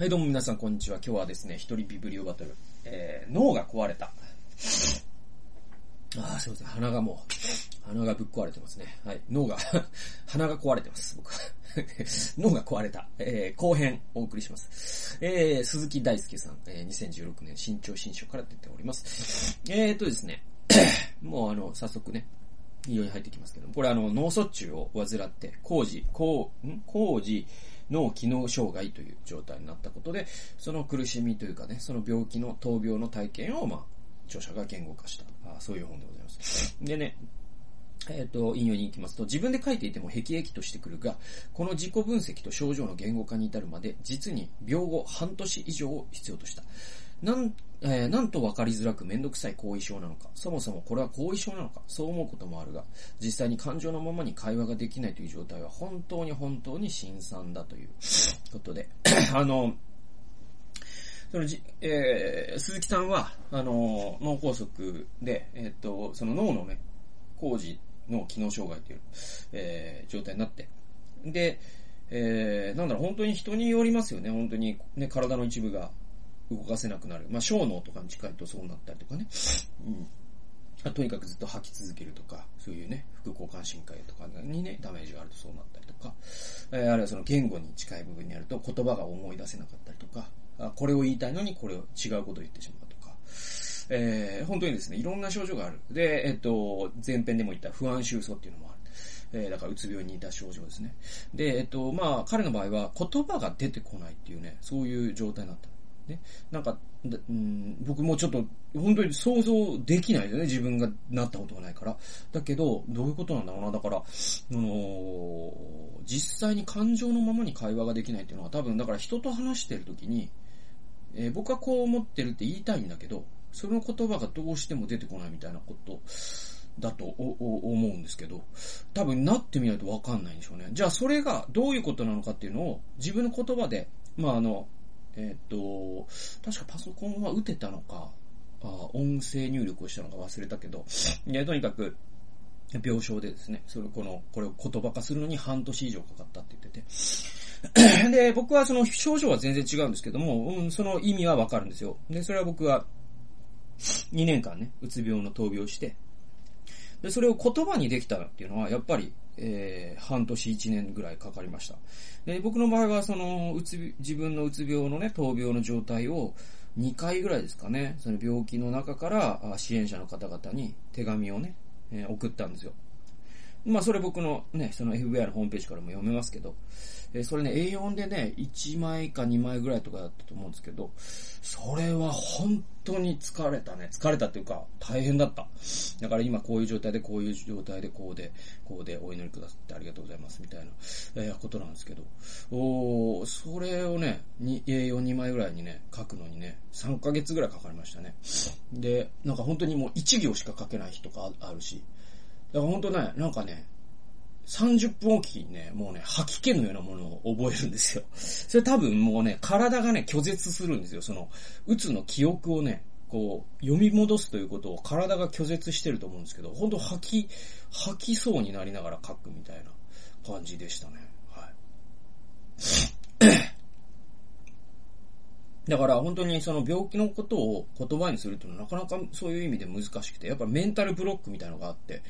はい、どうも皆さん、こんにちは。今日はですね、一人ビブリオバトル。えー、脳が壊れた。ああ、すいません。鼻がもう、鼻がぶっ壊れてますね。はい。脳が、鼻が壊れてます、僕は。脳が壊れた。えー、後編お送りします。えー、鈴木大輔さん、えー、2016年新潮新書から出ております。えーとですね、もうあの、早速ね、医療に入ってきますけどこれあの、脳卒中を患って、工事、工、ん？工事、脳機能障害という状態になったことで、その苦しみというかね、その病気の闘病の体験を、まあ、著者が言語化した、あそういう本でございます。でね、えっ、ー、と、引用に行きますと、自分で書いていても辟易としてくるが、この自己分析と症状の言語化に至るまで、実に病後半年以上を必要とした。なん、えー、なんと分かりづらくめんどくさい後遺症なのか、そもそもこれは後遺症なのか、そう思うこともあるが、実際に感情のままに会話ができないという状態は本当に本当に辛酸だということで、あの、そのじ、えー、鈴木さんは、あの、脳梗塞で、えー、っと、その脳のね、工事の機能障害という、えー、状態になって、で、えー、なんだろう、本当に人によりますよね、本当に、ね、体の一部が。動かせなくなる。まあ、小脳とかに近いとそうなったりとかね。うん。とにかくずっと吐き続けるとか、そういうね、副交感神経とかにね、ダメージがあるとそうなったりとか、えー、あるいはその言語に近い部分にあると言葉が思い出せなかったりとか、あこれを言いたいのにこれを違うことを言ってしまうとか、えー、本当にですね、いろんな症状がある。で、えっと、前編でも言った不安収束っていうのもある。えー、だからうつ病に似た症状ですね。で、えっと、まあ、彼の場合は言葉が出てこないっていうね、そういう状態になった。ね。なんか、うん、僕もちょっと、本当に想像できないよね。自分がなったことがないから。だけど、どういうことなんだろうな。だから、あの実際に感情のままに会話ができないっていうのは多分、だから人と話してる時に、えー、僕はこう思ってるって言いたいんだけど、その言葉がどうしても出てこないみたいなことだと思うんですけど、多分なってみないとわかんないんでしょうね。じゃあそれがどういうことなのかっていうのを自分の言葉で、まああの、えっ、と、確かパソコンは打てたのか、あ音声入力をしたのか忘れたけど、い、とにかく、病床でですね、それ、この、これを言葉化するのに半年以上かかったって言ってて。で、僕はその症状は全然違うんですけども、うん、その意味はわかるんですよ。で、それは僕は2年間ね、うつ病の闘病して、で、それを言葉にできたっていうのは、やっぱり、えー、半年一年ぐらいかかりました。で、僕の場合は、その、うつ、自分のうつ病のね、闘病の状態を、2回ぐらいですかね、その病気の中から支援者の方々に手紙をね、えー、送ったんですよ。まあ、それ僕のね、その FBI のホームページからも読めますけど、えー、それね、A4 でね、1枚か2枚ぐらいとかだったと思うんですけど、それは本当に疲れたね。疲れたっていうか、大変だった。だから今こういう状態で、こういう状態で、こうで、こうでお祈りくださってありがとうございます、みたいな、えー、ことなんですけど、おそれをね、A4、2枚ぐらいにね、書くのにね、3ヶ月ぐらいかかりましたね。で、なんか本当にもう1行しか書けない日とかあるし、だから本当ね、なんかね、30分おきにね、もうね、吐き気のようなものを覚えるんですよ。それ多分もうね、体がね、拒絶するんですよ。その、うつの記憶をね、こう、読み戻すということを体が拒絶してると思うんですけど、本当吐き、吐きそうになりながら書くみたいな感じでしたね。はい。だから本当にその病気のことを言葉にするっていうのはなかなかそういう意味で難しくて、やっぱメンタルブロックみたいなのがあって、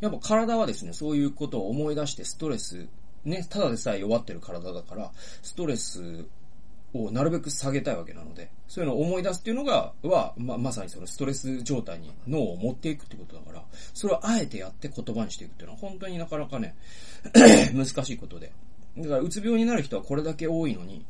やっぱ体はですね、そういうことを思い出してストレス、ね、ただでさえ弱ってる体だから、ストレスをなるべく下げたいわけなので、そういうのを思い出すっていうのが、は、ま、まさにそのストレス状態に脳を持っていくってことだから、それをあえてやって言葉にしていくっていうのは本当になかなかね、難しいことで。だから、うつ病になる人はこれだけ多いのに、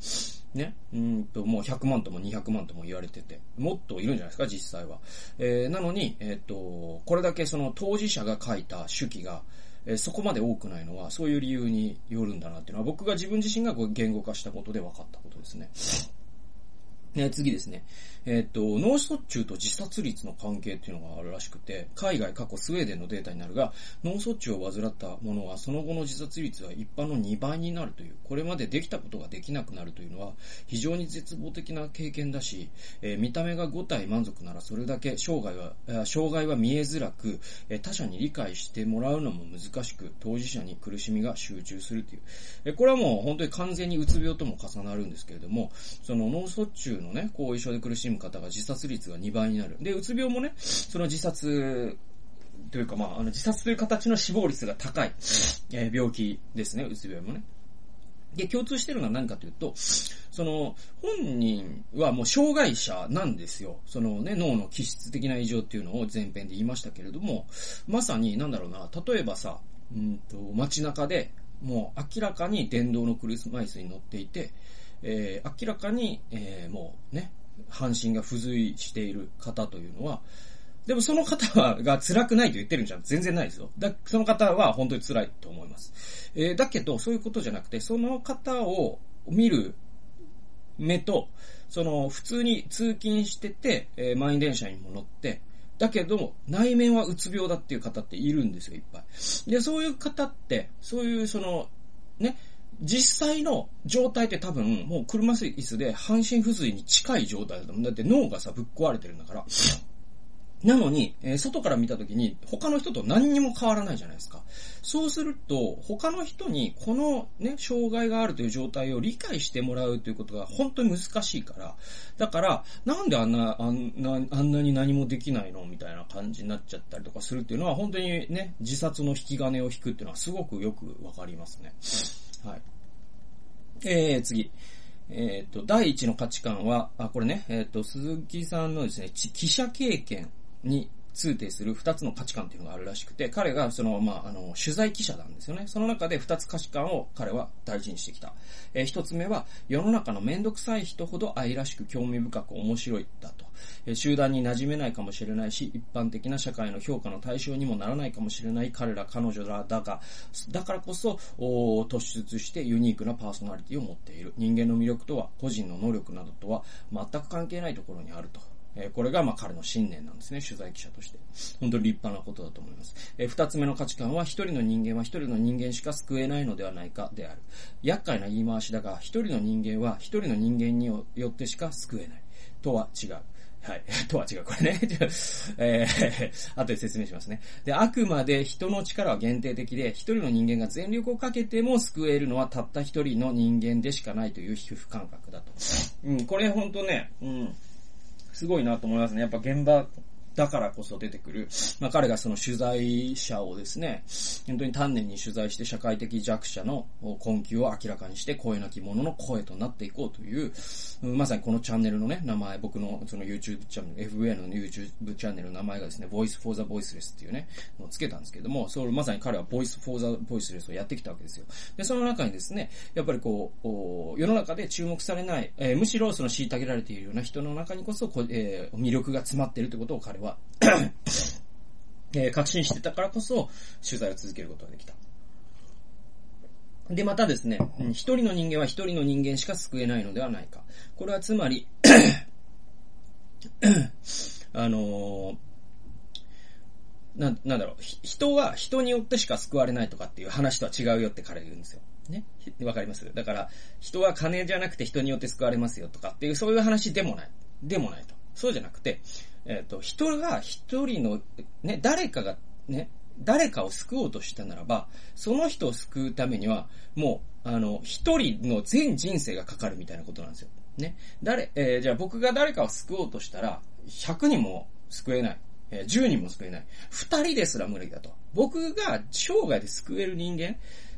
ね、うんと、もう100万とも200万とも言われてて、もっといるんじゃないですか、実際は。えー、なのに、えっ、ー、と、これだけその当事者が書いた手記が、えー、そこまで多くないのは、そういう理由によるんだなっていうのは、僕が自分自身が言語化したことで分かったことですね。ね、次ですね。えっ、と、脳卒中と自殺率の関係っていうのがあるらしくて、海外過去スウェーデンのデータになるが、脳卒中を患った者はその後の自殺率は一般の2倍になるという、これまでできたことができなくなるというのは、非常に絶望的な経験だし、えー、見た目が5体満足ならそれだけ生涯は、障害は見えづらく、え、他者に理解してもらうのも難しく、当事者に苦しみが集中するという。え、これはもう本当に完全にうつ病とも重なるんですけれども、その脳卒中のね、後遺症で苦しむ方が自殺率が2倍になる。で、うつ病もね、その自殺というか、まあ、あの、自殺という形の死亡率が高い、えー、病気ですね、うつ病もね。で、共通してるのは何かというと、その、本人はもう障害者なんですよ。そのね、脳の気質的な異常っていうのを前編で言いましたけれども、まさに、なんだろうな、例えばさ、うんと、街中で、もう明らかに電動の車椅子に乗っていて、えー、明らかに、えー、もうね、半身が付随している方というのは、でもその方は、が辛くないと言ってるんじゃ全然ないですよ。だ、その方は本当に辛いと思います。えー、だけど、そういうことじゃなくて、その方を見る目と、その、普通に通勤してて、えー、満員電車にも乗って、だけど、内面はうつ病だっていう方っているんですよ、いっぱい。で、そういう方って、そういうその、ね、実際の状態って多分、もう車椅子で半身不随に近い状態だと思う。だって脳がさ、ぶっ壊れてるんだから。なのに、えー、外から見たときに、他の人と何にも変わらないじゃないですか。そうすると、他の人にこのね、障害があるという状態を理解してもらうということが本当に難しいから、だから、なんであんな、あんな、あんなに何もできないのみたいな感じになっちゃったりとかするっていうのは、本当にね、自殺の引き金を引くっていうのはすごくよくわかりますね。はい。えー、次。えっ、ー、と、第一の価値観は、あ、これね、えっ、ー、と、鈴木さんのですね、記者経験に通底する二つの価値観っていうのがあるらしくて、彼がその、まあ、あの、取材記者なんですよね。その中で二つ価値観を彼は大事にしてきた。えー、一つ目は、世の中のめんどくさい人ほど愛らしく興味深く面白いだと。え、集団に馴染めないかもしれないし、一般的な社会の評価の対象にもならないかもしれない彼ら彼女らだが、だからこそ、突出してユニークなパーソナリティを持っている。人間の魅力とは、個人の能力などとは全く関係ないところにあると。えこれがま彼の信念なんですね、取材記者として。本当に立派なことだと思います。え二つ目の価値観は、一人の人間は一人の人間しか救えないのではないかである。厄介な言い回しだが、一人の人間は一人の人間によってしか救えない。とは違う。はい。とは違う。これね。えー、後で説明しますね。で、あくまで人の力は限定的で、一人の人間が全力をかけても救えるのはたった一人の人間でしかないという皮膚感覚だと。うん、これほんとね、うん。すごいなと思いますね。やっぱ現場だからこそ出てくる、まあ、彼がその取材者をですね、本当に丹念に取材して社会的弱者の困窮を明らかにして声なき者の声となっていこうという、まさにこのチャンネルのね、名前、僕のその YouTube チャンネル、FA の YouTube チャンネルの名前がですね、Voice for the Voiceless っていうね、のをつけたんですけども、それまさに彼は Voice for the Voiceless をやってきたわけですよ。で、その中にですね、やっぱりこう、世の中で注目されない、えー、むしろその虐げられているような人の中にこそこ、えー、魅力が詰まっているということを彼ははえー、確信してたからこそ、取材を続けることができた。で、またですね、一人の人間は一人の人間しか救えないのではないか。これはつまり あのー、な、なんだろう、人は人によってしか救われないとかっていう話とは違うよって彼が言うんですよ。ね？わかります？だから、人は金じゃなくて人によって救われますよとかっていう、そういう話でもない。でもないと。そうじゃなくて、えっ、ー、と、人が一人の、ね、誰かが、ね、誰かを救おうとしたならば、その人を救うためには、もう、あの、一人の全人生がかかるみたいなことなんですよ。ね。誰、えー、じゃあ僕が誰かを救おうとしたら、100人も救えない。えー、10人も救えない。2人ですら無理だと。僕が生涯で救える人間、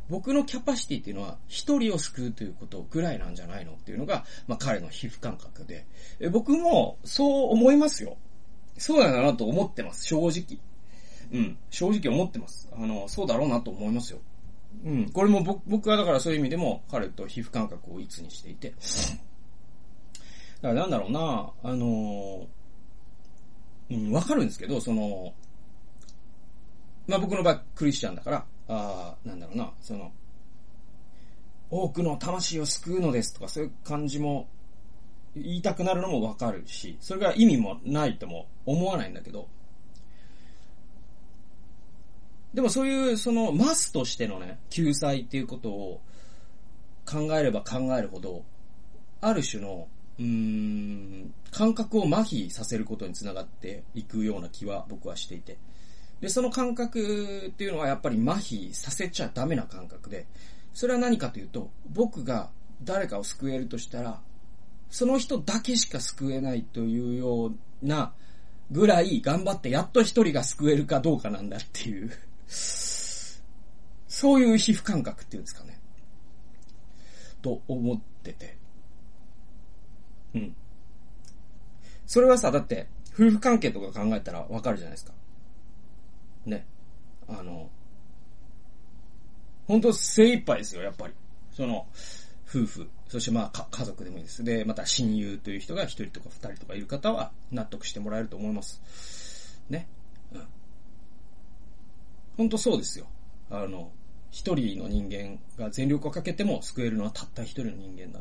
僕のキャパシティっていうのは、一人を救うということぐらいなんじゃないのっていうのが、まあ彼の皮膚感覚で。え僕もそう思いますよ。そうだなと思ってます、正直。うん、正直思ってます。あの、そうだろうなと思いますよ。うん、これも僕はだからそういう意味でも彼と皮膚感覚をいつにしていて。だからなんだろうな、あのうん、わかるんですけど、その、まあ僕の場合クリスチャンだから、ああなんだろうな、その、多くの魂を救うのですとかそういう感じも言いたくなるのもわかるし、それが意味もないとも思わないんだけど、でもそういう、その、マスとしてのね、救済っていうことを考えれば考えるほど、ある種の、うーん、感覚を麻痺させることにつながっていくような気は僕はしていて。で、その感覚っていうのはやっぱり麻痺させちゃダメな感覚で、それは何かというと、僕が誰かを救えるとしたら、その人だけしか救えないというようなぐらい頑張ってやっと一人が救えるかどうかなんだっていうそういう皮膚感覚っていうんですかね。と思ってて。うん。それはさ、だって、夫婦関係とか考えたらわかるじゃないですか。ね。あの、本当精一杯ですよ、やっぱり。その、夫婦、そしてまあ家族でもいいです。で、また親友という人が一人とか二人とかいる方は納得してもらえると思います。ね。うん。本当そうですよ。あの、一人の人間が全力をかけても救えるのはたった一人の人間なんだ。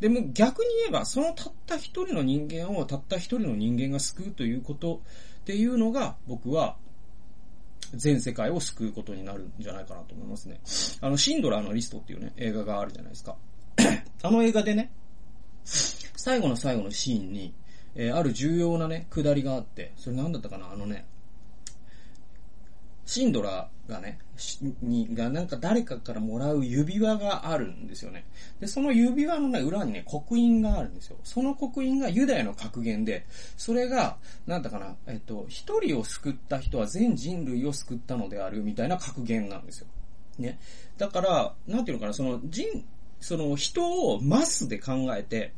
でも逆に言えば、そのたった一人の人間をたった一人の人間が救うということっていうのが、僕は全世界を救うことになるんじゃないかなと思いますね。あの、シンドラーのリストっていうね、映画があるじゃないですか。あの映画でね、最後の最後のシーンに、えー、ある重要なね、下りがあって、それ何だったかなあのね、シンドラがね、に、がなんか誰かからもらう指輪があるんですよね。で、その指輪のね、裏にね、刻印があるんですよ。その刻印がユダヤの格言で、それが、なんだかな、えっと、一人を救った人は全人類を救ったのである、みたいな格言なんですよ。ね。だから、なんていうのかな、その人、その人をマスで考えて、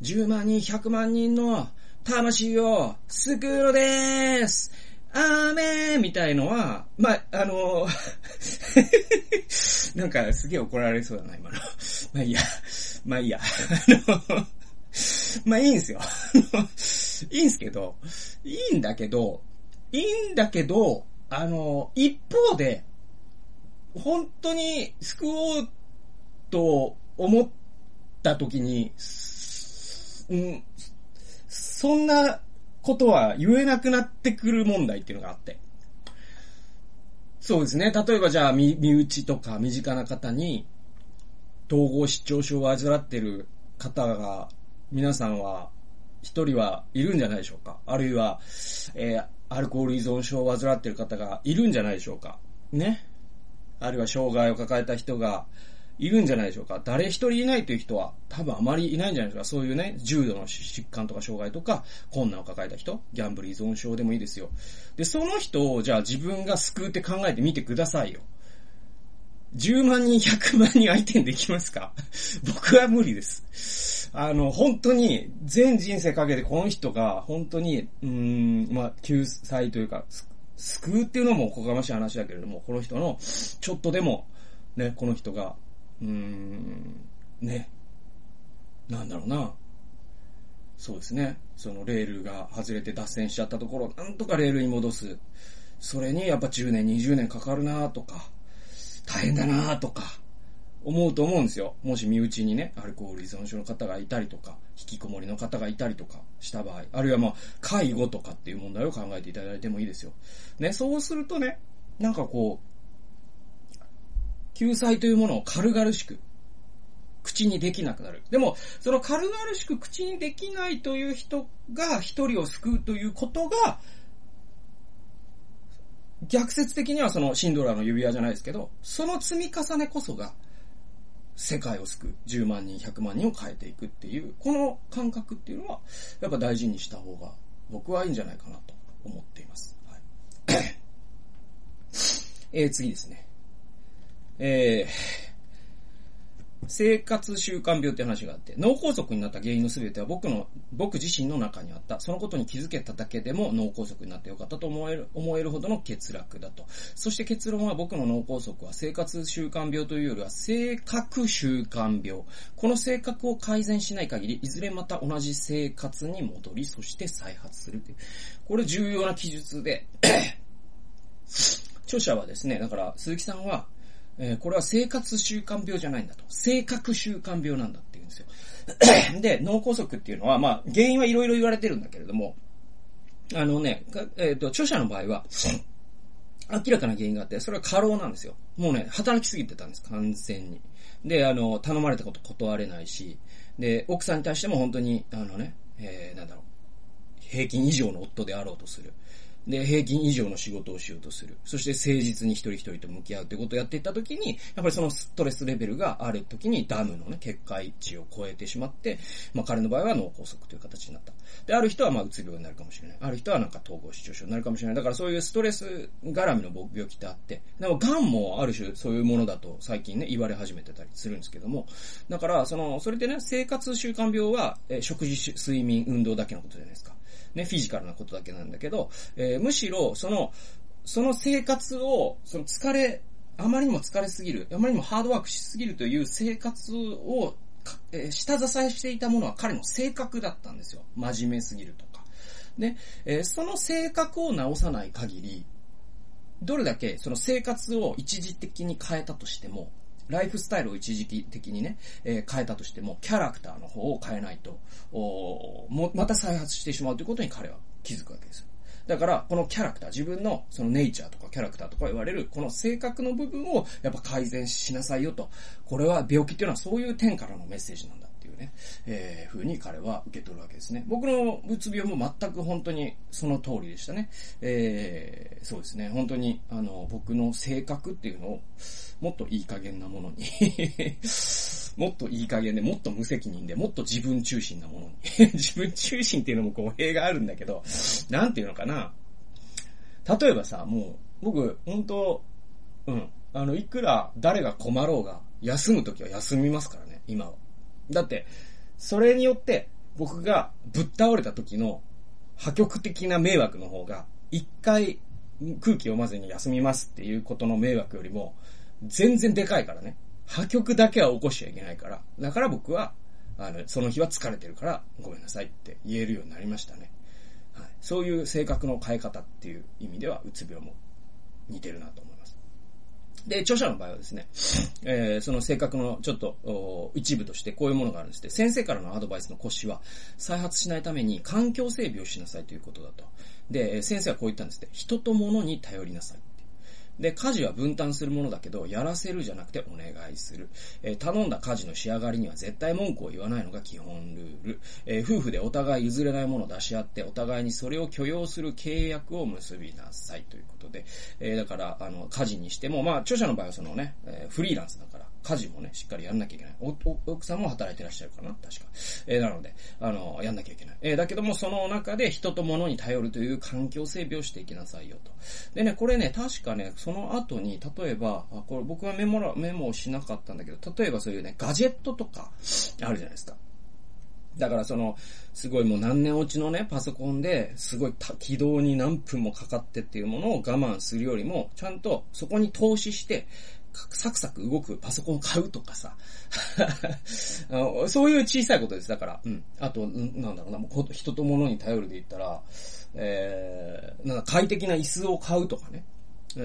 10万人、100万人の魂を救うのでーすアーメンみたいのは、まあ、あの なんかすげえ怒られそうだな、今の。まあいいや。まあいいや。あの、まあいいんすよ。いいんすけど、いいんだけど、いいんだけど、あの、一方で、本当に救おうと思った時に、うん、そんなことは言えなくなってくる問題っていうのがあって。そうですね。例えばじゃあ、身内とか身近な方に、統合失調症を患ってる方が、皆さんは、一人はいるんじゃないでしょうか。あるいは、えー、アルコール依存症を患ってる方がいるんじゃないでしょうか。ね。あるいは障害を抱えた人が、いるんじゃないでしょうか。誰一人いないという人は多分あまりいないんじゃないですか。そういうね、重度の疾患とか障害とか困難を抱えた人、ギャンブル依存症でもいいですよ。で、その人をじゃあ自分が救うって考えてみてくださいよ。10万人、100万人相手にできますか？僕は無理です。あの、本当に、全人生かけてこの人が、本当に、うーん、まあ、救済というか、救うっていうのもおこがましい話だけれども、この人の、ちょっとでも、ね、この人がうーん、ね。なんだろうな。そうですね。そのレールが外れて脱線しちゃったところ、なんとかレールに戻す。それにやっぱ10年、20年かかるなとか、大変だなとか、思うと思うんですよ。もし身内にね、アルコール依存症の方がいたりとか、引きこもりの方がいたりとかした場合、あるいはまあ、介護とかっていう問題を考えていただいてもいいですよ。ね、そうするとね、なんかこう、救済というものを軽々しく口にできなくなる。でも、その軽々しく口にできないという人が一人を救うということが、逆説的にはそのシンドラーの指輪じゃないですけど、その積み重ねこそが世界を救う。10万人、100万人を変えていくっていう、この感覚っていうのは、やっぱ大事にした方が僕はいいんじゃないかなと思っています。はい、えー、次ですね。えー、生活習慣病って話があって、脳梗塞になった原因の全ては僕の、僕自身の中にあった。そのことに気づけただけでも脳梗塞になってよかったと思える、思えるほどの欠落だと。そして結論は僕の脳梗塞は生活習慣病というよりは性格習慣病。この性格を改善しない限り、いずれまた同じ生活に戻り、そして再発するという。これ重要な記述で 著者はですね、だから鈴木さんは、えー、これは生活習慣病じゃないんだと。性格習慣病なんだっていううんですよ。で、脳梗塞っていうのは、まあ、原因はいろいろ言われてるんだけれども、あのね、えっ、ー、と、著者の場合は、明らかな原因があって、それは過労なんですよ。もうね、働きすぎてたんです、完全に。で、あの、頼まれたこと断れないし、で、奥さんに対しても本当に、あのね、えー、なんだろう、平均以上の夫であろうとする。で、平均以上の仕事をしようとする。そして誠実に一人一人と向き合うということをやっていったときに、やっぱりそのストレスレベルがあるときにダムのね、結界値を超えてしまって、まあ彼の場合は脳梗塞という形になった。で、ある人はまあうつ病になるかもしれない。ある人はなんか統合失調症になるかもしれない。だからそういうストレス絡みの病気ってあって、でも癌もある種そういうものだと最近ね、言われ始めてたりするんですけども、だから、その、それでね、生活習慣病は、え食事、睡眠、運動だけのことじゃないですか。ね、フィジカルなことだけなんだけど、えー、むしろ、その、その生活を、その疲れ、あまりにも疲れすぎる、あまりにもハードワークしすぎるという生活を、えー、下支えしていたものは彼の性格だったんですよ。真面目すぎるとか。で、えー、その性格を直さない限り、どれだけその生活を一時的に変えたとしても、ライフスタイルを一時期的にね、えー、変えたとしても、キャラクターの方を変えないと、おもまた再発してしまうということに彼は気づくわけです。だから、このキャラクター、自分のそのネイチャーとかキャラクターとか言われる、この性格の部分をやっぱ改善しなさいよと。これは病気っていうのはそういう点からのメッセージなんだ。ね、えー、風に彼は受け取るわけですね。僕のうつ病も全く本当にその通りでしたね。えー、そうですね。本当に、あの、僕の性格っていうのを、もっといい加減なものに もっといい加減で、もっと無責任で、もっと自分中心なものに 自分中心っていうのも語弊があるんだけど、なんていうのかな。例えばさ、もう、僕、本当うん。あの、いくら誰が困ろうが、休むときは休みますからね、今は。だって、それによって僕がぶっ倒れた時の破局的な迷惑の方が、一回空気読まずに休みますっていうことの迷惑よりも、全然でかいからね。破局だけは起こしちゃいけないから。だから僕は、あの、その日は疲れてるからごめんなさいって言えるようになりましたね。はい。そういう性格の変え方っていう意味では、うつ病も似てるなと思います。で、著者の場合はですね、えー、その性格のちょっと一部としてこういうものがあるんですて、先生からのアドバイスの腰は、再発しないために環境整備をしなさいということだと。で、先生はこう言ったんですって、人と物に頼りなさい。で、家事は分担するものだけど、やらせるじゃなくてお願いする。えー、頼んだ家事の仕上がりには絶対文句を言わないのが基本ルール。えー、夫婦でお互い譲れないものを出し合って、お互いにそれを許容する契約を結びなさいということで、えー、だから、あの、家事にしても、まあ、著者の場合はそのね、えフリーランスだから、家事もね、しっかりやんなきゃいけない。奥さんも働いてらっしゃるかな？確か。えー、なので、あの、やんなきゃいけない。えー、だけども、その中で人と物に頼るという環境整備をしていきなさいよと。でね、これね、確かね、その後に、例えば、あこれ僕はメモらメモをしなかったんだけど、例えばそういうね、ガジェットとか、あるじゃないですか。だからその、すごいもう何年落ちのね、パソコンで、すごい起動に何分もかかってっていうものを我慢するよりも、ちゃんとそこに投資して、サクサク動くパソコン買うとかさ そういう小さいことです。だから、うん。あと、なんだろうな、もう人と物に頼るで言ったら、えー、なんか快適な椅子を買うとかね。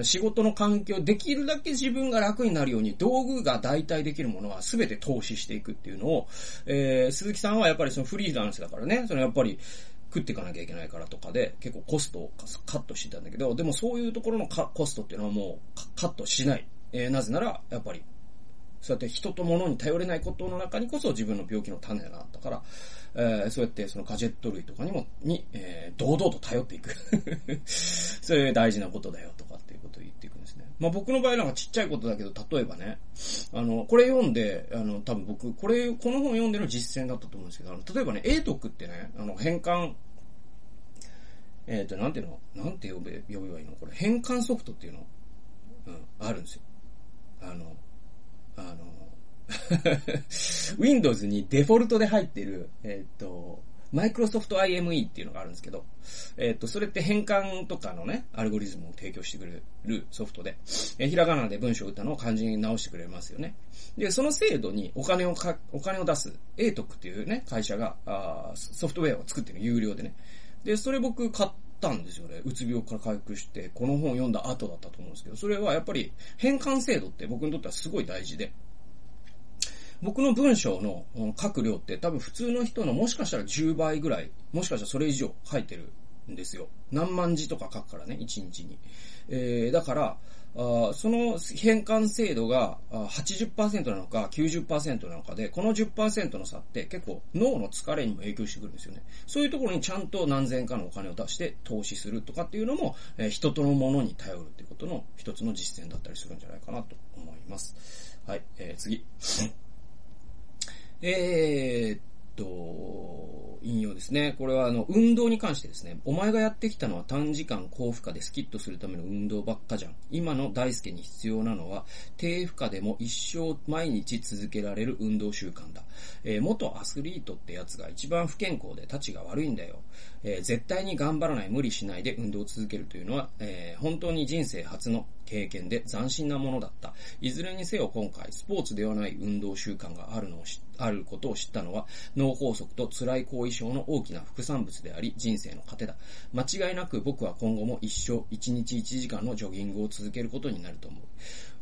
仕事の環境、できるだけ自分が楽になるように、道具が代替できるものは全て投資していくっていうのを、えー、鈴木さんはやっぱりそのフリーランスだからね、そのやっぱり、食っていかなきゃいけないからとかで、結構コストをカットしてたんだけど、でもそういうところのコストっていうのはもうカットしない。えー、なぜなら、やっぱり、そうやって人と物に頼れないことの中にこそ自分の病気の種があったから、えー、そうやってそのガジェット類とかにも、に、えー、堂々と頼っていく。それ大事なことだよとかっていうことを言っていくんですね。まあ僕の場合なんかちっちゃいことだけど、例えばね、あの、これ読んで、あの、多分僕、これ、この本読んでの実践だったと思うんですけど、あの、例えばね、英徳ってね、あの、変換、えっ、ー、と、なんていうのなんて呼べ、呼べばいいの？これ、変換ソフトっていうの、うん、あるんですよ。あの、あの、Windows にデフォルトで入ってる、えっ、ー、と、マイクロソフト IME っていうのがあるんですけど、えっ、ー、と、それって変換とかのね、アルゴリズムを提供してくれるソフトで、えー、ひらがなで文章を打ったのを漢字に直してくれますよね。で、その制度にお金をか、お金を出す、英徳っていうね、会社が、あソフトウェアを作ってる有料でね。で、それ僕買ったんですよね。うつ病から回復して、この本を読んだ後だったと思うんですけど、それはやっぱり変換制度って僕にとってはすごい大事で、僕の文章の書く量って多分普通の人のもしかしたら10倍ぐらい、もしかしたらそれ以上書いてるんですよ。何万字とか書くからね、1日に。えー、だから、あその変換精度が80%なのか90%なのかで、この10%の差って結構脳の疲れにも影響してくるんですよね。そういうところにちゃんと何千かのお金を出して投資するとかっていうのも、えー、人とのものに頼るっていうことの一つの実践だったりするんじゃないかなと思います。はい、えー、次。えー、っと、引用ですね。これはあの、運動に関してですね。お前がやってきたのは短時間高負荷でスキッとするための運動ばっかじゃん。今の大輔に必要なのは、低負荷でも一生毎日続けられる運動習慣だ。えー、元アスリートってやつが一番不健康で立ちが悪いんだよ。えー、絶対に頑張らない、無理しないで運動を続けるというのは、えー、本当に人生初の経験で斬新なものだった。いずれにせよ今回、スポーツではない運動習慣があるのをあることを知ったのは、脳梗塞と辛い後遺症の大きな副産物であり、人生の糧だ。間違いなく僕は今後も一生1日1時間のジョギングを続けることになると思う。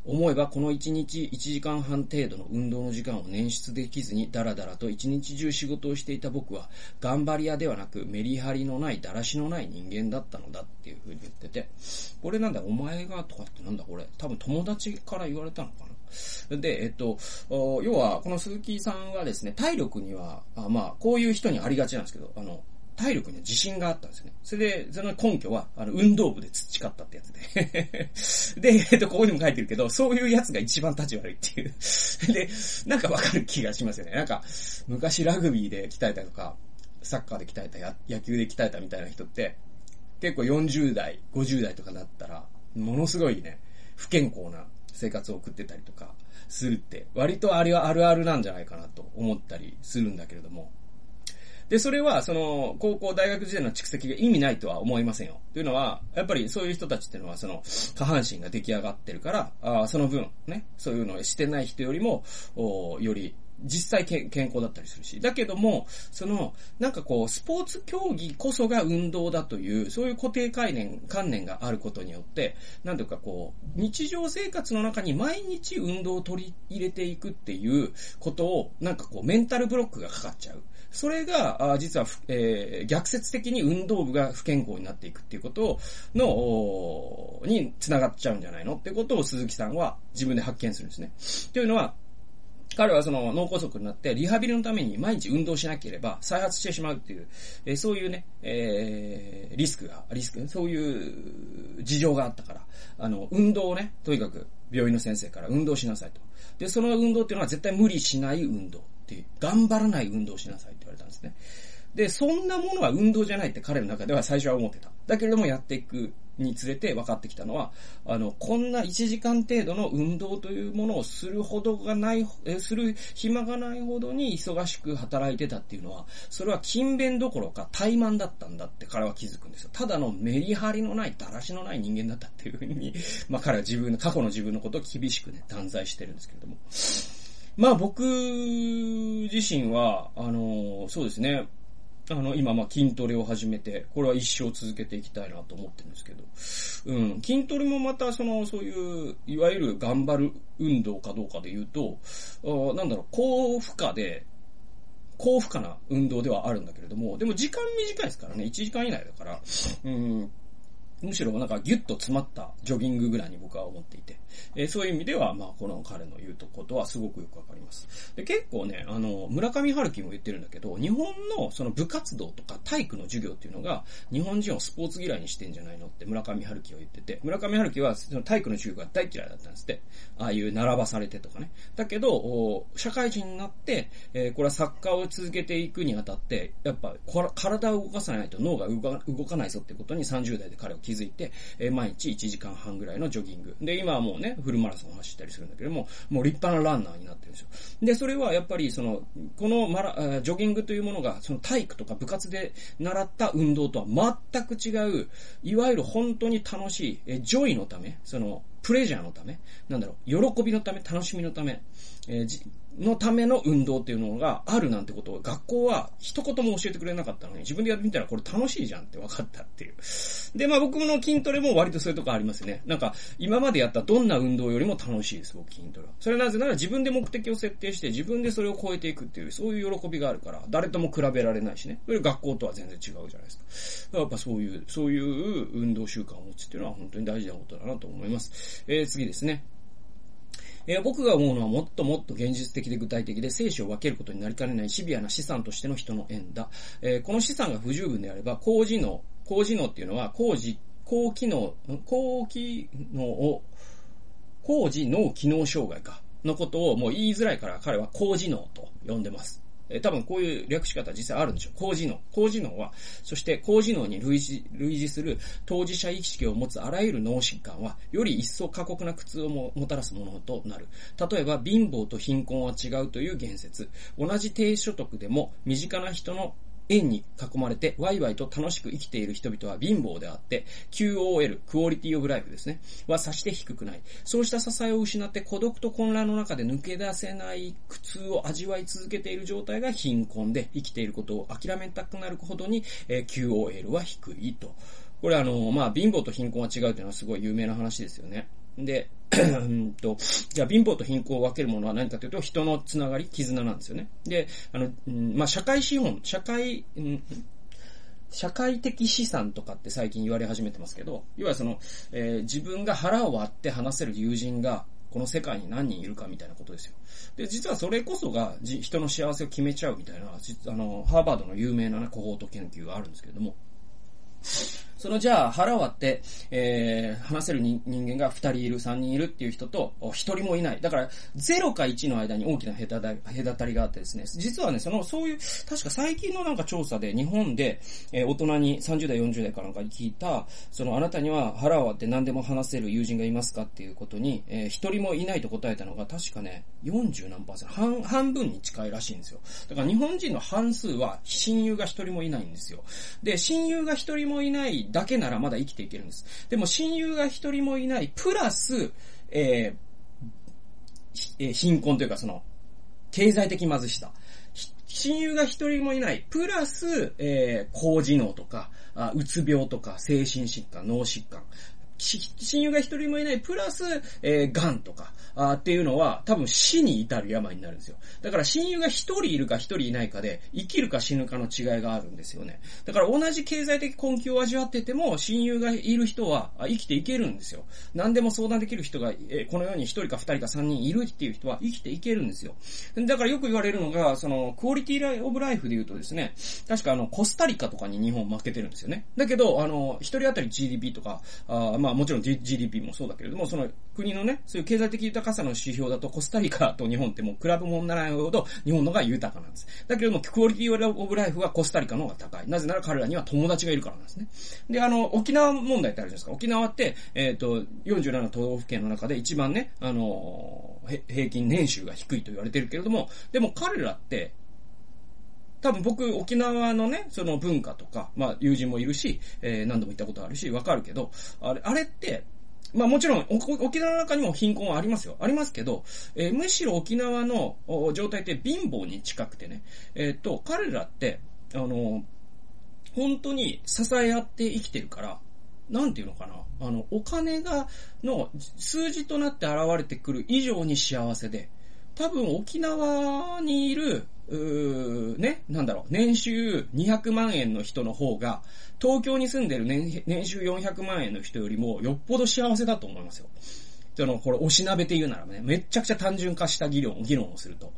思えばこの1日1時間半程度の運動の時間を捻出できずにダラダラと1日中仕事をしていた僕は頑張り屋ではなくメリハリのないだらしのない人間だったのだっていう風に言ってて、これなんだお前がとかってなんだこれ。多分友達から言われたのかな。で、えっと、要は、この鈴木さんはですね、体力には、あまあ、こういう人にありがちなんですけど、あの、体力には自信があったんですよね。それで、その根拠は、あの、運動部で培ったってやつで。で、えっと、ここにも書いてるけど、そういうやつが一番立ち悪いっていう。で、なんかわかる気がしますよね。なんか、昔ラグビーで鍛えたとか、サッカーで鍛えたや、野球で鍛えたみたいな人って、結構40代、50代とかだったら、ものすごいね、不健康な生活を送ってたりとかするって、割とあれはあるあるなんじゃないかなと思ったりするんだけれども、で、それは、その、高校、大学時代の蓄積が意味ないとは思いませんよ。というのは、やっぱりそういう人たちっていうのは、その、下半身が出来上がってるから、あその分、ね、そういうのをしてない人よりも、おより、実際健康だったりするし。だけども、その、なんかこう、スポーツ競技こそが運動だという、そういう固定概念、観念があることによって、なんというかこう、日常生活の中に毎日運動を取り入れていくっていうことを、なんかこう、メンタルブロックがかかっちゃう。それが、実は、えー、逆説的に運動部が不健康になっていくっていうことの、に繋がっちゃうんじゃないの？ってことを鈴木さんは自分で発見するんですね。というのは、彼はその脳梗塞になってリハビリのために毎日運動しなければ再発してしまうっていう、えー、そういうね、えー、リスクが、リスク、そういう事情があったから、あの、運動をね、とにかく病院の先生から運動しなさいと。で、その運動っていうのは絶対無理しない運動。って頑張らない運動しなさいって言われたんですね。で、そんなものは運動じゃないって彼の中では最初は思ってた。だけれどもやっていくにつれて分かってきたのは、あの、こんな1時間程度の運動というものをするほどがない、えする暇がないほどに忙しく働いてたっていうのは、それは勤勉どころか怠慢だったんだって彼は気づくんですよ。ただのメリハリのない、だらしのない人間だったっていうふうに、まあ彼は自分の、過去の自分のことを厳しくね、断罪してるんですけれども。まあ僕自身は、あの、そうですね。あの、今、まあ、筋トレを始めて、これは一生続けていきたいなと思ってるんですけど、うん、筋トレもまた、その、そういう、いわゆる頑張る運動かどうかで言うと、あなんだろう、高負荷で、高負荷な運動ではあるんだけれども、でも時間短いですからね、1時間以内だから、うん、むしろなんかギュッと詰まったジョギングぐらいに僕は思っていて、えー、そういう意味では、まあ、この彼の言うとことはすごくよくわかります。で、結構ね、あの、村上春樹も言ってるんだけど、日本のその部活動とか体育の授業っていうのが、日本人をスポーツ嫌いにしてんじゃないのって村上春樹は言ってて、村上春樹はその体育の授業が大嫌いだったんですって。ああいう並ばされてとかね。だけど、社会人になって、えー、これはサッカーを続けていくにあたって、やっぱ、体を動かさないと脳が動かないぞってことに30代で彼は気気づいて、え、毎日1時間半ぐらいのジョギング。で、今はもうね、フルマラソンを走ったりするんだけども、もう立派なランナーになってるんですよ。で、それはやっぱりその、このマラ、ジョギングというものが、その体育とか部活で習った運動とは全く違う、いわゆる本当に楽しい、え joy のため、その、 pleasure のため、なんだろう、喜びのため、楽しみのため、えーのための運動っていうのがあるなんてことを学校は一言も教えてくれなかったのに、自分でやってみたらこれ楽しいじゃんって分かったっていう。で、まあ僕の筋トレも割とそういうとこありますね。なんか、今までやったどんな運動よりも楽しいです、僕筋トレは。それはなぜなら自分で目的を設定して自分でそれを超えていくっていう、そういう喜びがあるから、誰とも比べられないしね。それ学校とは全然違うじゃないですか。かやっぱそういう、そういう運動習慣を持つっていうのは本当に大事なことだなと思います。えー、次ですね。えー、僕が思うのはもっともっと現実的で具体的で生死を分けることになりかねないシビアな資産としての人の縁だ。えー、この資産が不十分であれば、高次能、高次能っていうのは、高次、高機能、高機能を、高次脳機能障害か、のことをもう言いづらいから彼は高次能と呼んでます。え多分こういう略し方実際あるんでしょう。高次能。高次能は、そして高次能に類似類似する当事者意識を持つあらゆる脳疾患は、より一層過酷な苦痛をももたらすものとなる。例えば、貧乏と貧困は違うという言説。同じ低所得でも、身近な人の円に囲まれてワイワイと楽しく生きている人々は貧乏であって、QOL、クオリティオブライフですね、はさして低くない。そうした支えを失って孤独と混乱の中で抜け出せない苦痛を味わい続けている状態が貧困で、生きていることを諦めたくなるほどに、え QOL は低いと。これあの、まあ、貧乏と貧困は違うというのはすごい有名な話ですよね。で、うんと、じゃあ貧乏と貧困を分けるものは何かというと、人のつながり、絆なんですよね。で、あの、うん、まあ、社会資本、社会、うん、社会的資産とかって最近言われ始めてますけど、要はその、えー、自分が腹を割って話せる友人が、この世界に何人いるかみたいなことですよ。で、実はそれこそが人の幸せを決めちゃうみたいな、あの、ハーバードの有名な、ね、コホート研究があるんですけれども、そのじゃあ腹割って、えー、話せる人間が2人いる、3人いるっていう人と1人もいない。だから0か1の間に大きな隔たりがあってですね、実はね、その、そういう、確か最近のなんか調査で日本で、えー、大人に30代、40代かなんかに聞いた、そのあなたには腹割って何でも話せる友人がいますかっていうことに、えー、1人もいないと答えたのが確かね、40何パーセント、半、半分に近いらしいんですよ。だから日本人の半数は親友が1人もいないんですよ。で、親友が1人もいないだけならまだ生きていけるんです。でも親友が一人もいない、プラス、えー、貧困というかその、経済的貧しさ。親友が一人もいない、プラス、えー、高知能とか、うつ病とか、精神疾患、脳疾患。親友が一人もいない、プラス、えー、癌とか、あっていうのは、多分死に至る病になるんですよ。だから親友が一人いるか一人いないかで、生きるか死ぬかの違いがあるんですよね。だから同じ経済的困窮を味わってても、親友がいる人は生きていけるんですよ。何でも相談できる人が、えこのように一人か二人か三人いるっていう人は生きていけるんですよ。だからよく言われるのが、その、クオリティオブライフで言うとですね、確かあの、コスタリカとかに日本負けてるんですよね。だけど、あの、一人当たり GDP とか、あまあまあもちろん GDP もそうだけれども、その国のね、そういう経済的豊かさの指標だとコスタリカと日本ってもう比べ物にならないほど日本のが豊かなんです。だけども、クオリティオブライフはコスタリカの方が高い。なぜなら彼らには友達がいるからなんですね。で、あの、沖縄問題ってあるじゃないですか。沖縄って、えっ、ー、と、47都道府県の中で一番ね、あの、平均年収が低いと言われてるけれども、でも彼らって、多分僕、沖縄のね、その文化とか、まあ、友人もいるし、えー、何度も行ったことあるし、わかるけど、あれ、あれって、まあもちろん、沖縄の中にも貧困はありますよ。ありますけど、えー、むしろ沖縄の状態って貧乏に近くてね、えっ、と、彼らって、あの、本当に支え合って生きてるから、なんていうのかな。あの、お金が、の数字となって現れてくる以上に幸せで、多分沖縄にいる、うーね、なんだろう、年収200万円の人の方が、東京に住んでる年年収400万円の人よりも、よっぽど幸せだと思いますよ。その、これ、おしなべて言うならね、めちゃくちゃ単純化した議論、議論をすると。っ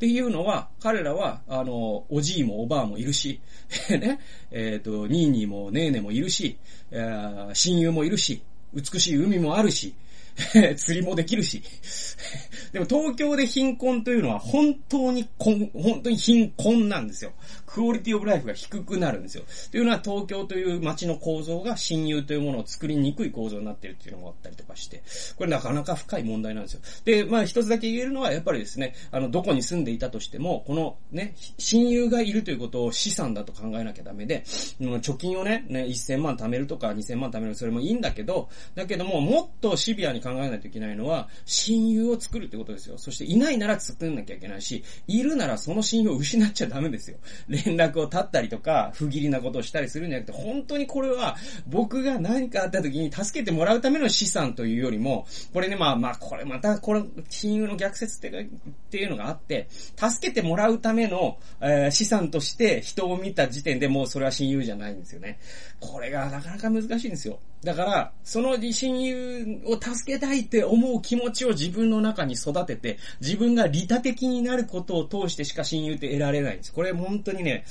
ていうのは、彼らは、あの、おじいもおばあもいるし、ね、えっ、ー、と、ニーニーもネーネもいるし、え、親友もいるし、美しい海もあるし、釣りもできるし。でも東京で貧困というのは本当に本当に貧困なんですよ。クオリティオブライフが低くなるんですよ。というのは東京という街の構造が親友というものを作りにくい構造になっているっていうのがあったりとかして、これなかなか深い問題なんですよ。で、まあ一つだけ言えるのはやっぱりですね、あの、どこに住んでいたとしても、このね、親友がいるということを資産だと考えなきゃダメで、貯金をね、ね、1000万貯めるとか2000万貯めるそれもいいんだけど、だけどももっとシビアにに考えないといけないのは、親友を作るってことですよ。そしていないなら作んなきゃいけないし、いるならその親友を失っちゃダメですよ。連絡を絶ったりとか、不義理なことをしたりするんじゃなくて、本当にこれは、僕が何かあった時に助けてもらうための資産というよりも、これね、まあまあ、これまた、これ、親友の逆説ってっていうのがあって、助けてもらうための、えー、資産として人を見た時点でもうそれは親友じゃないんですよね。これがなかなか難しいんですよ。だから、その親友を助けたいって思う気持ちを自分の中に育てて、自分が利他的になることを通してしか親友って得られないんです。これ本当にね、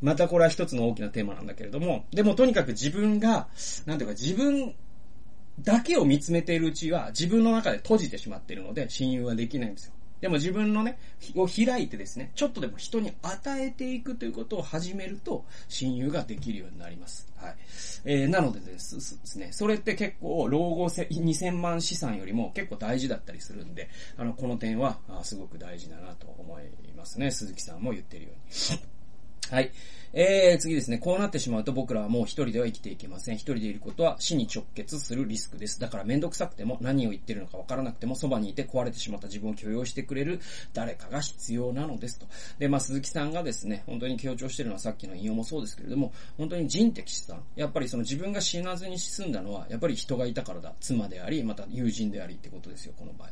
またこれは一つの大きなテーマなんだけれども、でもとにかく自分が、なんていうか自分だけを見つめているうちは自分の中で閉じてしまっているので親友はできないんですよ。でも自分のね、を開いてですね、ちょっとでも人に与えていくということを始めると、親友ができるようになります。はい。えー、なのでですね、それって結構、老後2000万資産よりも結構大事だったりするんで、あの、この点は、すごく大事だなと思いますね。鈴木さんも言ってるように。はい。えー、次ですね。こうなってしまうと僕らはもう一人では生きていけません。一人でいることは死に直結するリスクです。だからめんどくさくても何を言ってるのかわからなくてもそばにいて壊れてしまった自分を許容してくれる誰かが必要なのですと。で、まあ鈴木さんがですね、本当に強調してるのはさっきの引用もそうですけれども、本当に人的資産。やっぱりその自分が死なずに進んだのは、やっぱり人がいたからだ。妻であり、また友人でありってことですよ、この場合。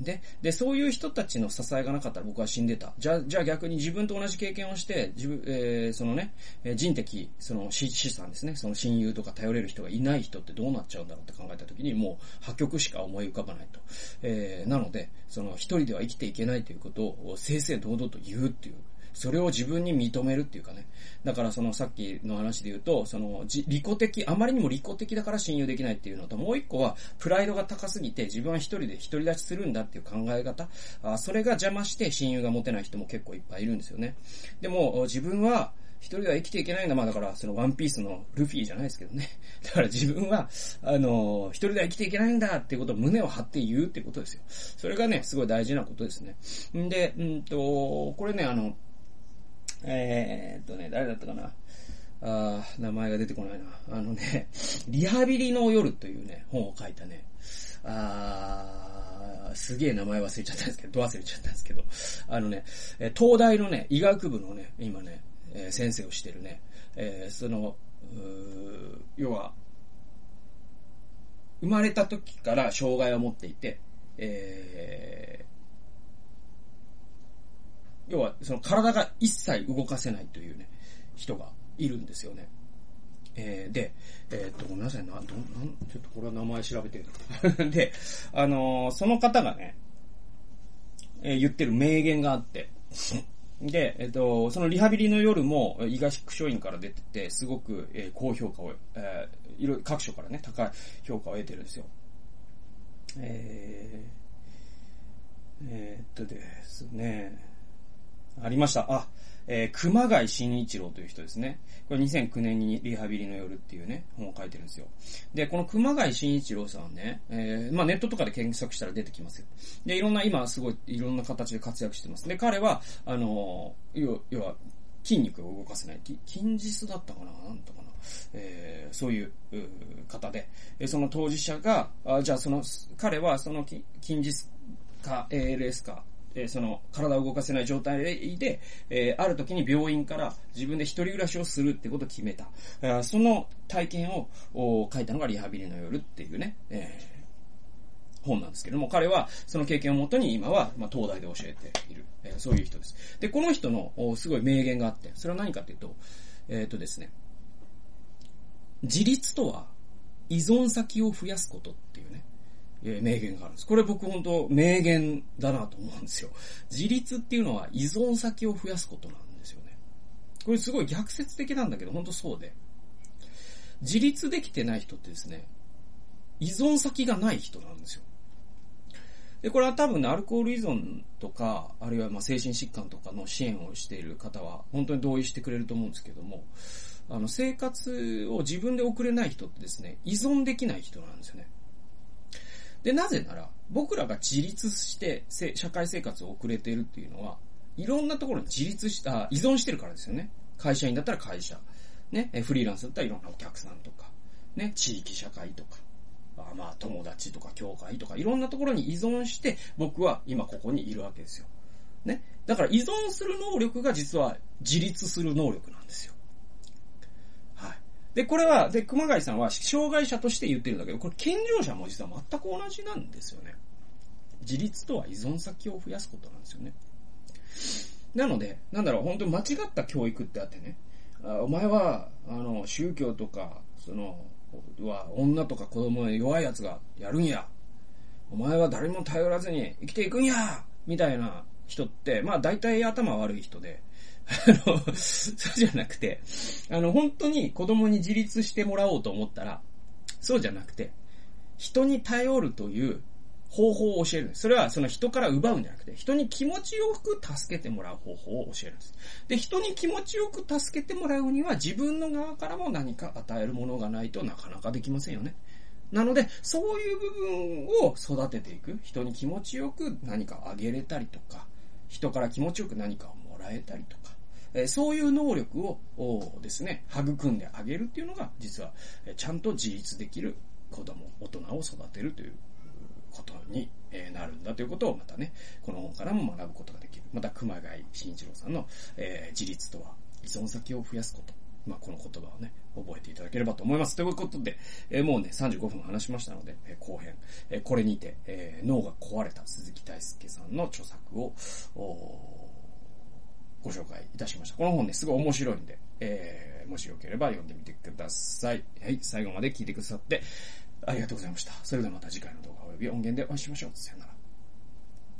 で、で、そういう人たちの支えがなかったら僕は死んでた。じゃ、じゃあ逆に自分と同じ経験をして、自分、えー、そのね、人的、その資産ですね、その親友とか頼れる人がいない人ってどうなっちゃうんだろうって考えたときに、もう破局しか思い浮かばないと。えー、なので、その一人では生きていけないということを正々堂々と言うっていうそれを自分に認めるっていうかね。だからそのさっきの話で言うと、その、利己的、あまりにも利己的だから信用できないっていうのと、もう一個は、プライドが高すぎて自分は一人で独り立ちするんだっていう考え方。あそれが邪魔して親友が持てない人も結構いっぱいいるんですよね。でも、自分は、一人では生きていけないんだ。まあだから、そのワンピースのルフィじゃないですけどね。だから自分は、あの、一人では生きていけないんだっていうことを胸を張って言うってことですよ。それがね、すごい大事なことですね。んで、うんと、これね、あの、えー、っとね、誰だったかな？あ名前が出てこないな。あのね、リハビリの夜というね、本を書いたね、あーすげえ名前忘れちゃったんですけど、ど忘れちゃったんですけど、あのね、東大のね、医学部のね、今ね、え、先生をしてるね、えー、その、要は、生まれた時から障害を持っていて、え要は、その体が一切動かせないというね、人がいるんですよね。えー、で、えー、っと、ごめんなさいな、ど、なん、ちょっとこれは名前調べてる。で、あのー、その方がね、えー、言ってる名言があって、で、えっと、そのリハビリの夜も、医学書院から出てて、すごく、えー、高評価を、えー、いろいろ各所からね、高い評価を得てるんですよ。えー、えー、っとですね、ありました。あ、えー、熊谷慎一郎という人ですね。これ2009年にリハビリの夜っていうね、本を書いてるんですよ。で、この熊谷慎一郎さんね、えー、まあネットとかで検索したら出てきますよ。で、いろんな、今すごいいろんな形で活躍してます。で、彼は、あのー、要要は、筋肉を動かせない。筋実だったかな？なんとかな？えー、そういう方で、えその当事者が、あじゃあその、彼はその筋実か ALS かえー、その、体を動かせない状態で、えー、ある時に病院から自分で一人暮らしをするってことを決めた。えその体験を書いたのがリハビリの夜っていうね、えー、本なんですけども、彼はその経験をもとに今は、まあ、東大で教えている、えー、そういう人です。で、この人のすごい名言があって、それは何かっていうと、えっ、とですね、自立とは依存先を増やすことっていうね、え名言があるんです。これ僕本当名言だなと思うんですよ。自立っていうのは依存先を増やすことなんですよね。これすごい逆説的なんだけど、本当そうで。自立できてない人ってですね、依存先がない人なんですよ。で、これは多分ね、アルコール依存とか、あるいはま精神疾患とかの支援をしている方は、本当に同意してくれると思うんですけども、あの、生活を自分で送れない人ってですね、依存できない人なんですよね。で、なぜなら、僕らが自立して社会生活を送れているっていうのは、いろんなところに自立した、依存してるからですよね。会社員だったら会社。ね、フリーランスだったらいろんなお客さんとか、ね、地域社会とか、あまあ友達とか教会とかいろんなところに依存して僕は今ここにいるわけですよ。ね。だから依存する能力が実は自立する能力なんですよ。で、これは、で、熊谷さんは障害者として言ってるんだけど、これ健常者も実は全く同じなんですよね。自立とは依存先を増やすことなんですよね。なので、なんだろう、本当に間違った教育ってあってね、あお前は、あの、宗教とか、その、は、女とか子供の弱い奴がやるんや。お前は誰も頼らずに生きていくんやみたいな人って、まあ大体頭悪い人で、あの、そうじゃなくて、あの、本当に子供に自立してもらおうと思ったら、そうじゃなくて、人に頼るという方法を教えるんです。それはその人から奪うんじゃなくて、人に気持ちよく助けてもらう方法を教えるんです。で、人に気持ちよく助けてもらうには自分の側からも何か与えるものがないとなかなかできませんよね。なので、そういう部分を育てていく。人に気持ちよく何かあげれたりとか、人から気持ちよく何かをもらえたりと、えそういう能力をですね、育んであげるっていうのが、実は、ちゃんと自立できる子供、大人を育てるということになるんだということをまたね、この本からも学ぶことができる。また、熊谷慎一郎さんの、え、自立とは依存先を増やすこと。まあ、この言葉をね、覚えていただければと思います。ということで、えー、もうね、35分話しましたので、えー、後編、えー、これにて、え脳が壊れた鈴木大輔さんの著作を、ご紹介いたしました。この本ね、すごい面白いんで、えもしよければ読んでみてください。はい、最後まで聞いてくださって、ありがとうございました。それではまた次回の動画及び音源でお会いしましょう。さよなら。